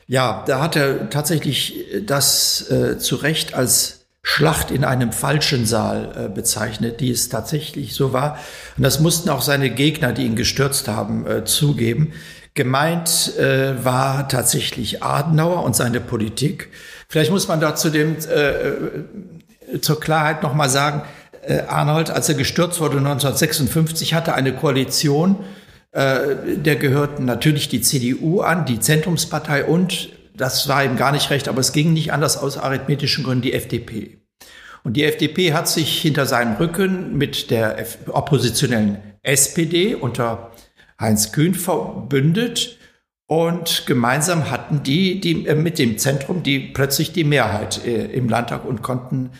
B: Ja, da hat er tatsächlich das äh, zu Recht als Schlacht in einem falschen Saal äh, bezeichnet, die es tatsächlich so war. Und das mussten auch seine Gegner, die ihn gestürzt haben, äh, zugeben. Gemeint äh, war tatsächlich Adenauer und seine Politik. Vielleicht muss man da zu dem, äh, äh, zur Klarheit nochmal sagen, äh, Arnold, als er gestürzt wurde 1956, hatte eine Koalition, der gehörten natürlich die CDU an, die Zentrumspartei und das war ihm gar nicht recht, aber es ging nicht anders aus arithmetischen Gründen die FDP. Und die FDP hat sich hinter seinem Rücken mit der oppositionellen SPD unter Heinz Kühn verbündet und gemeinsam hatten die, die äh, mit dem Zentrum die plötzlich die Mehrheit äh, im Landtag und konnten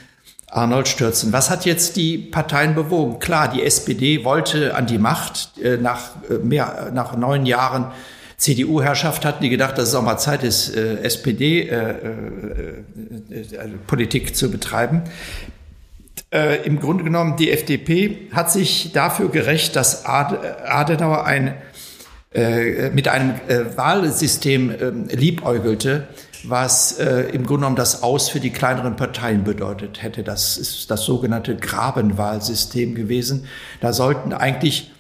B: Arnold stürzen. Was hat jetzt die Parteien bewogen? Klar, die SPD wollte an die Macht äh, nach mehr nach neun Jahren CDU-Herrschaft hatten die gedacht, dass es auch mal Zeit ist, äh, SPD-Politik äh, äh, zu betreiben. Äh, Im Grunde genommen, die FDP hat sich dafür gerecht, dass Adenauer ein, äh, mit einem äh, Wahlsystem ähm, liebäugelte, was äh, im Grunde genommen das Aus für die kleineren Parteien bedeutet hätte. Das ist das sogenannte Grabenwahlsystem gewesen. Da sollten eigentlich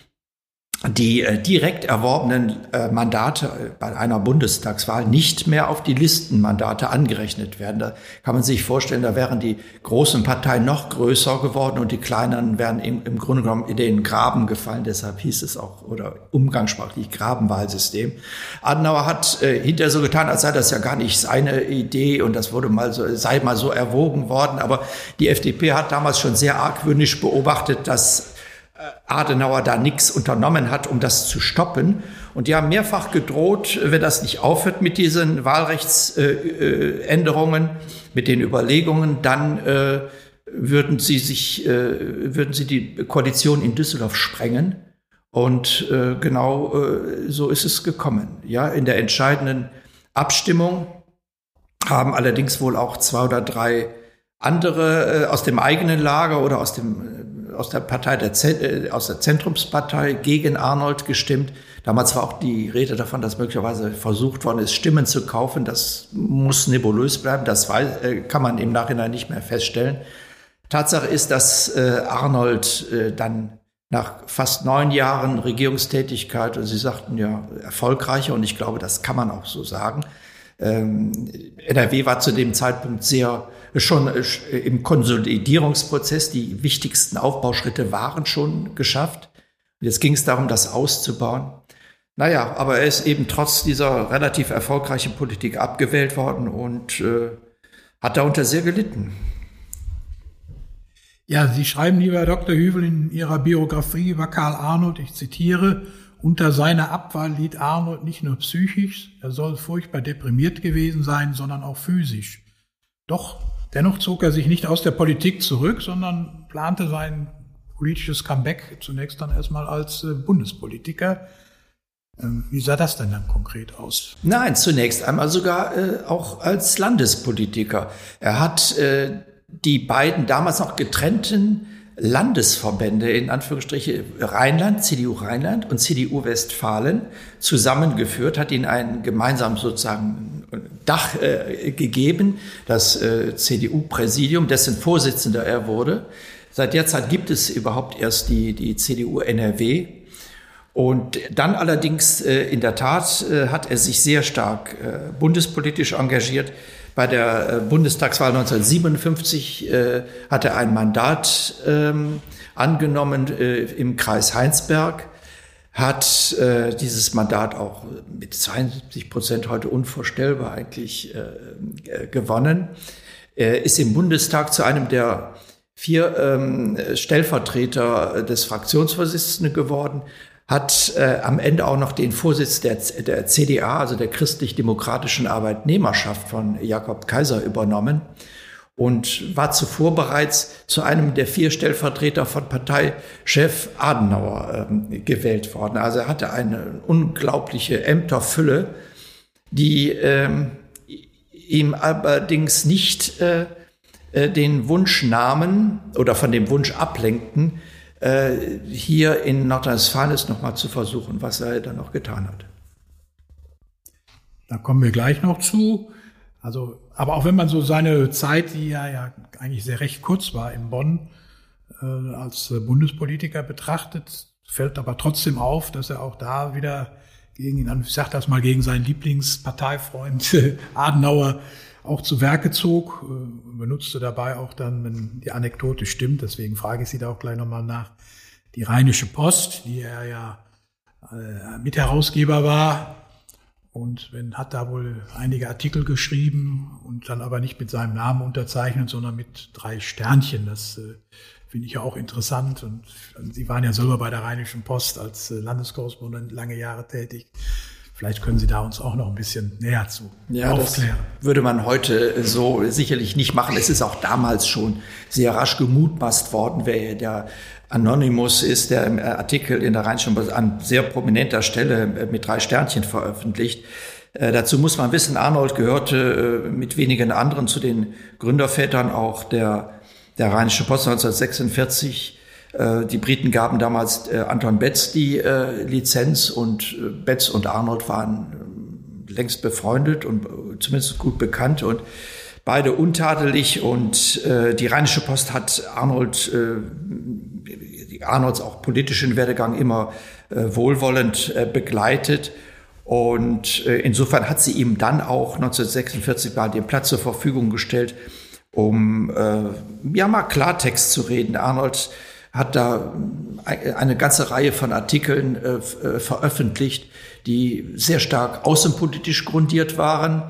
B: die äh, direkt erworbenen äh, Mandate äh, bei einer Bundestagswahl nicht mehr auf die Listenmandate angerechnet werden. Da kann man sich vorstellen, da wären die großen Parteien noch größer geworden und die kleineren wären im, im Grunde genommen in den Graben gefallen. Deshalb hieß es auch oder umgangssprachlich Grabenwahlsystem. Adenauer hat äh, hinterher so getan, als sei das ja gar nicht seine Idee und das wurde mal so, sei mal so erwogen worden. Aber die FDP hat damals schon sehr argwöhnisch beobachtet, dass Adenauer da nichts unternommen hat, um das zu stoppen. Und die haben mehrfach gedroht, wenn das nicht aufhört mit diesen Wahlrechtsänderungen, mit den Überlegungen, dann äh, würden sie sich, äh, würden sie die Koalition in Düsseldorf sprengen. Und äh, genau so ist es gekommen. Ja, in der entscheidenden Abstimmung haben allerdings wohl auch zwei oder drei andere aus dem eigenen Lager oder aus dem aus der Partei der, äh, aus der Zentrumspartei gegen Arnold gestimmt. Damals war auch die Rede davon, dass möglicherweise versucht worden ist, Stimmen zu kaufen. Das muss nebulös bleiben. Das äh, kann man im Nachhinein nicht mehr feststellen. Tatsache ist, dass äh, Arnold dann nach fast neun Jahren Regierungstätigkeit, und Sie sagten ja erfolgreicher, und ich glaube, das kann man auch so sagen, ähm, NRW war zu dem Zeitpunkt sehr schon äh, im Konsolidierungsprozess. Die wichtigsten Aufbauschritte waren schon geschafft. Jetzt ging es darum, das auszubauen. Naja, aber er ist eben trotz dieser relativ erfolgreichen Politik abgewählt worden und äh, hat darunter sehr gelitten.
A: Ja, Sie schreiben, lieber Dr. Hüvel, in Ihrer Biografie über Karl Arnold, ich zitiere, unter seiner Abwahl litt Arnold nicht nur psychisch, er soll furchtbar deprimiert gewesen sein, sondern auch physisch. Doch Dennoch zog er sich nicht aus der Politik zurück, sondern plante sein politisches Comeback zunächst dann erstmal als äh, Bundespolitiker. Ähm, wie sah das denn dann konkret aus?
B: Nein, zunächst einmal sogar äh, auch als Landespolitiker. Er hat äh, die beiden damals noch getrennten Landesverbände in Anführungsstriche Rheinland, CDU Rheinland und CDU Westfalen zusammengeführt, hat ihnen ein gemeinsames sozusagen Dach äh, gegeben, das äh, CDU-Präsidium, dessen Vorsitzender er wurde. Seit der Zeit gibt es überhaupt erst die, die CDU NRW. Und dann allerdings äh, in der Tat äh, hat er sich sehr stark äh, bundespolitisch engagiert. Bei der äh, Bundestagswahl 1957 äh, hat er ein Mandat ähm, angenommen äh, im Kreis Heinsberg, hat äh, dieses Mandat auch mit 72 Prozent heute unvorstellbar eigentlich äh, gewonnen, Er ist im Bundestag zu einem der vier ähm, Stellvertreter des Fraktionsvorsitzenden geworden, hat äh, am Ende auch noch den Vorsitz der, der CDA, also der christlich-demokratischen Arbeitnehmerschaft von Jakob Kaiser übernommen und war zuvor bereits zu einem der vier Stellvertreter von Parteichef Adenauer äh, gewählt worden. Also er hatte eine unglaubliche Ämterfülle, die ähm, ihm allerdings nicht äh, äh den Wunsch nahmen oder von dem Wunsch ablenkten, äh, hier in Nordrhein-Westfalen es nochmal zu versuchen, was er dann noch getan hat.
A: Da kommen wir gleich noch zu. Also, aber auch wenn man so seine Zeit, die ja, ja eigentlich sehr recht kurz war in Bonn, äh, als Bundespolitiker betrachtet, fällt aber trotzdem auf, dass er auch da wieder gegen ihn, ich sag das mal, gegen seinen Lieblingsparteifreund Adenauer auch zu Werke zog, äh, benutzte dabei auch dann, wenn die Anekdote stimmt, deswegen frage ich Sie da auch gleich nochmal nach, die Rheinische Post, die er ja äh, Mitherausgeber war und wenn, hat da wohl einige Artikel geschrieben und dann aber nicht mit seinem Namen unterzeichnet, sondern mit drei Sternchen. Das äh, finde ich ja auch interessant und Sie waren ja selber bei der Rheinischen Post als äh, Landeskorrespondent lange Jahre tätig. Vielleicht können Sie da uns auch noch ein bisschen näher zu
B: ja, aufklären. Das würde man heute so sicherlich nicht machen. Es ist auch damals schon sehr rasch gemutmaßt worden, wer der Anonymous ist, der im Artikel in der Rheinischen an sehr prominenter Stelle mit drei Sternchen veröffentlicht. Äh, dazu muss man wissen, Arnold gehörte äh, mit wenigen anderen zu den Gründervätern auch der, der Rheinische Post 1946 äh, die Briten gaben damals äh, Anton Betz die äh, Lizenz und Betz und Arnold waren längst befreundet und äh, zumindest gut bekannt und beide untadelig und äh, die Rheinische Post hat Arnold, äh, Arnolds auch politischen Werdegang immer äh, wohlwollend äh, begleitet. Und äh, insofern hat sie ihm dann auch 1946 mal den Platz zur Verfügung gestellt, um äh, ja mal Klartext zu reden. Arnold hat da eine ganze Reihe von Artikeln äh, äh, veröffentlicht, die sehr stark außenpolitisch grundiert waren.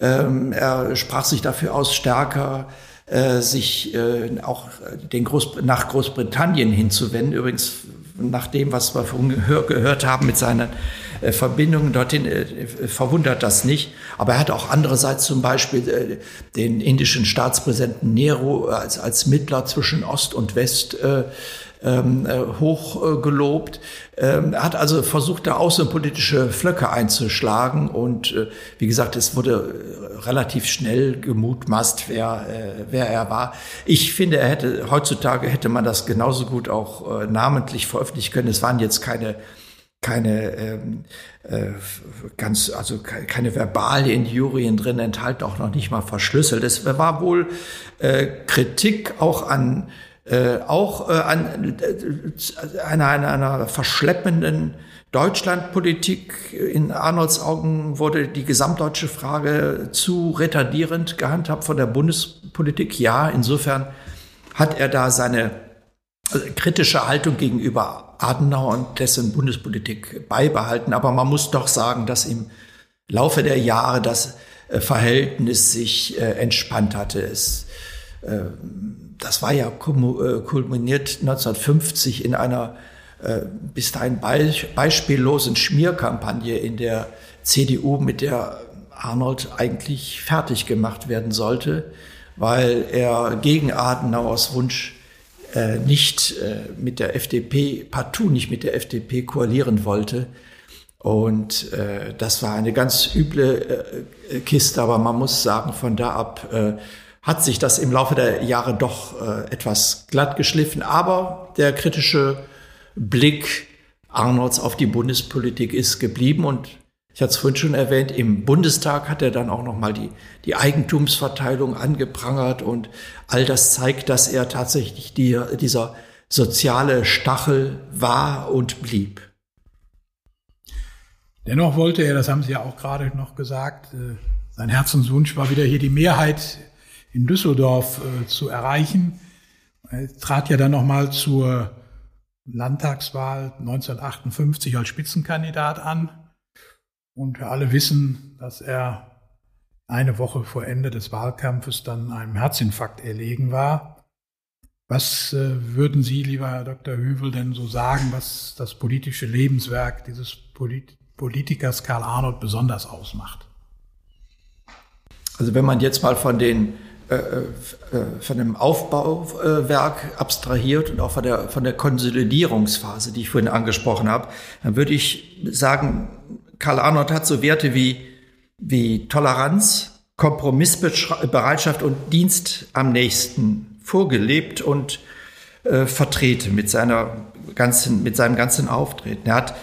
B: Ähm, er sprach sich dafür aus, stärker äh, sich äh, auch den Groß nach Großbritannien hinzuwenden. Übrigens nach dem, was wir gehört haben mit seinen äh, Verbindungen dorthin, äh, verwundert das nicht. Aber er hat auch andererseits zum Beispiel äh, den indischen Staatspräsidenten Nehru als, als Mittler zwischen Ost und West äh, ähm, äh, hoch gelobt. Ähm, hat also versucht, da außenpolitische Flöcke einzuschlagen und äh, wie gesagt, es wurde relativ schnell gemutmaßt, wer, äh, wer er war. Ich finde, er hätte heutzutage hätte man das genauso gut auch äh, namentlich veröffentlichen können. Es waren jetzt keine keine ähm, äh, ganz, also keine Verbalien, Jurien drin enthalten, auch noch nicht mal verschlüsselt. Es war wohl äh, Kritik auch an äh, auch äh, an äh, einer, einer, einer verschleppenden Deutschlandpolitik. In Arnolds Augen wurde die gesamtdeutsche Frage zu retardierend gehandhabt von der Bundespolitik. Ja, insofern hat er da seine äh, kritische Haltung gegenüber Adenauer und dessen Bundespolitik beibehalten. Aber man muss doch sagen, dass im Laufe der Jahre das äh, Verhältnis sich entspannt hatte. Es, das war ja kulminiert 1950 in einer bis dahin beispiellosen Schmierkampagne in der CDU, mit der Arnold eigentlich fertig gemacht werden sollte, weil er gegen Adenauers Wunsch äh, nicht äh, mit der FDP, partout nicht mit der FDP koalieren wollte. Und äh, das war eine ganz üble äh, Kiste, aber man muss sagen, von da ab äh, hat sich das im Laufe der Jahre doch äh, etwas glatt geschliffen. Aber der kritische Blick Arnolds auf die Bundespolitik ist geblieben und ich hatte es vorhin schon erwähnt, im Bundestag hat er dann auch nochmal die, die Eigentumsverteilung angeprangert und all das zeigt, dass er tatsächlich die, dieser soziale Stachel war und blieb.
A: Dennoch wollte er, das haben Sie ja auch gerade noch gesagt, äh, sein Herzenswunsch war wieder hier die Mehrheit in Düsseldorf äh, zu erreichen. Er trat ja dann nochmal zur Landtagswahl 1958 als Spitzenkandidat an und wir alle wissen, dass er eine Woche vor Ende des Wahlkampfes dann einem Herzinfarkt erlegen war. Was äh, würden Sie, lieber Herr Dr. Hüvel, denn so sagen, was das politische Lebenswerk dieses Polit Politikers Karl Arnold besonders ausmacht?
B: Also wenn man jetzt mal von den von dem Aufbauwerk abstrahiert und auch von der, von der Konsolidierungsphase, die ich vorhin angesprochen habe, dann würde ich sagen, Karl Arnold hat so Werte wie, wie Toleranz, Kompromissbereitschaft und Dienst am nächsten vorgelebt und äh, vertreten mit seiner ganzen, mit seinem ganzen Auftreten. Er hat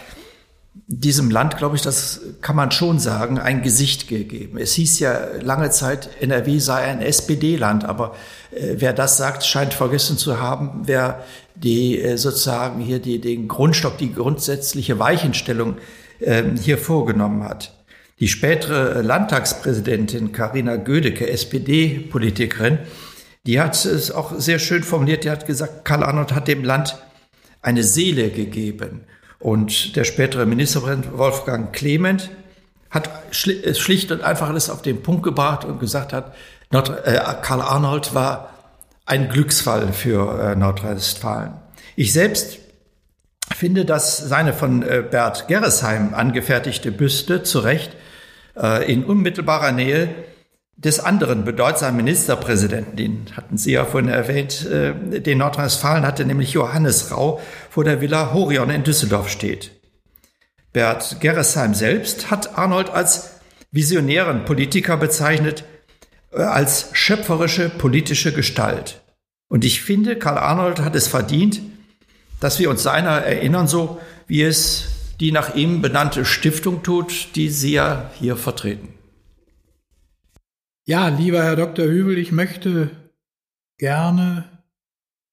B: diesem Land, glaube ich, das kann man schon sagen, ein Gesicht gegeben. Es hieß ja lange Zeit, NRW sei ein SPD-Land, aber äh, wer das sagt, scheint vergessen zu haben, wer die äh, sozusagen hier die, den Grundstock, die grundsätzliche Weichenstellung ähm, hier vorgenommen hat. Die spätere Landtagspräsidentin Karina Gödecke, SPD-Politikerin, die hat es auch sehr schön formuliert. Die hat gesagt, Karl Arnold hat dem Land eine Seele gegeben. Und der spätere Ministerpräsident Wolfgang Clement hat schlicht und einfach alles auf den Punkt gebracht und gesagt hat, äh, Karl Arnold war ein Glücksfall für äh, Nordrhein-Westfalen. Ich selbst finde, dass seine von äh, Bert Gerresheim angefertigte Büste zu Recht äh, in unmittelbarer Nähe des anderen bedeutsamen Ministerpräsidenten, den hatten Sie ja vorhin erwähnt, äh, den Nordrhein-Westfalen hatte nämlich Johannes Rau vor der Villa Horion in Düsseldorf steht. Bert Gerresheim selbst hat Arnold als visionären Politiker bezeichnet, als schöpferische politische Gestalt. Und ich finde, Karl Arnold hat es verdient, dass wir uns seiner erinnern, so wie es die nach ihm benannte Stiftung tut, die Sie ja hier vertreten.
A: Ja, lieber Herr Dr. Hübel, ich möchte gerne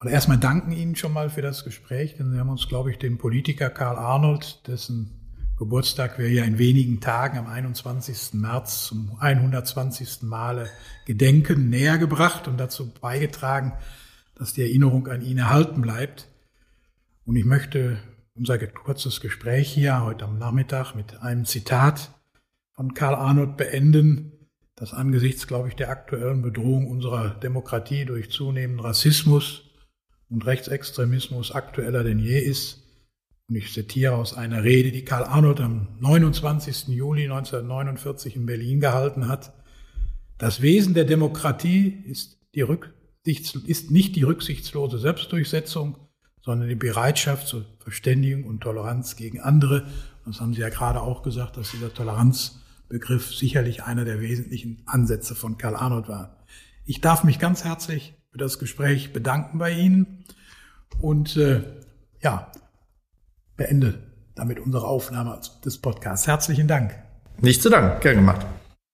A: oder erstmal danken Ihnen schon mal für das Gespräch, denn Sie haben uns, glaube ich, den Politiker Karl Arnold, dessen Geburtstag wir ja in wenigen Tagen am 21. März zum 120. Male gedenken, näher gebracht und dazu beigetragen, dass die Erinnerung an ihn erhalten bleibt. Und ich möchte unser kurzes Gespräch hier heute am Nachmittag mit einem Zitat von Karl Arnold beenden, das angesichts, glaube ich, der aktuellen Bedrohung unserer Demokratie durch zunehmenden Rassismus und Rechtsextremismus aktueller denn je ist. Und ich zitiere aus einer Rede, die Karl Arnold am 29. Juli 1949 in Berlin gehalten hat. Das Wesen der Demokratie ist, die Rücksichts, ist nicht die rücksichtslose Selbstdurchsetzung, sondern die Bereitschaft zur Verständigung und Toleranz gegen andere. Das haben Sie ja gerade auch gesagt, dass dieser Toleranzbegriff sicherlich einer der wesentlichen Ansätze von Karl Arnold war. Ich darf mich ganz herzlich für das Gespräch bedanken bei Ihnen und äh, ja, beende damit unsere Aufnahme des Podcasts. Herzlichen Dank.
B: Nicht zu danken, gern gemacht.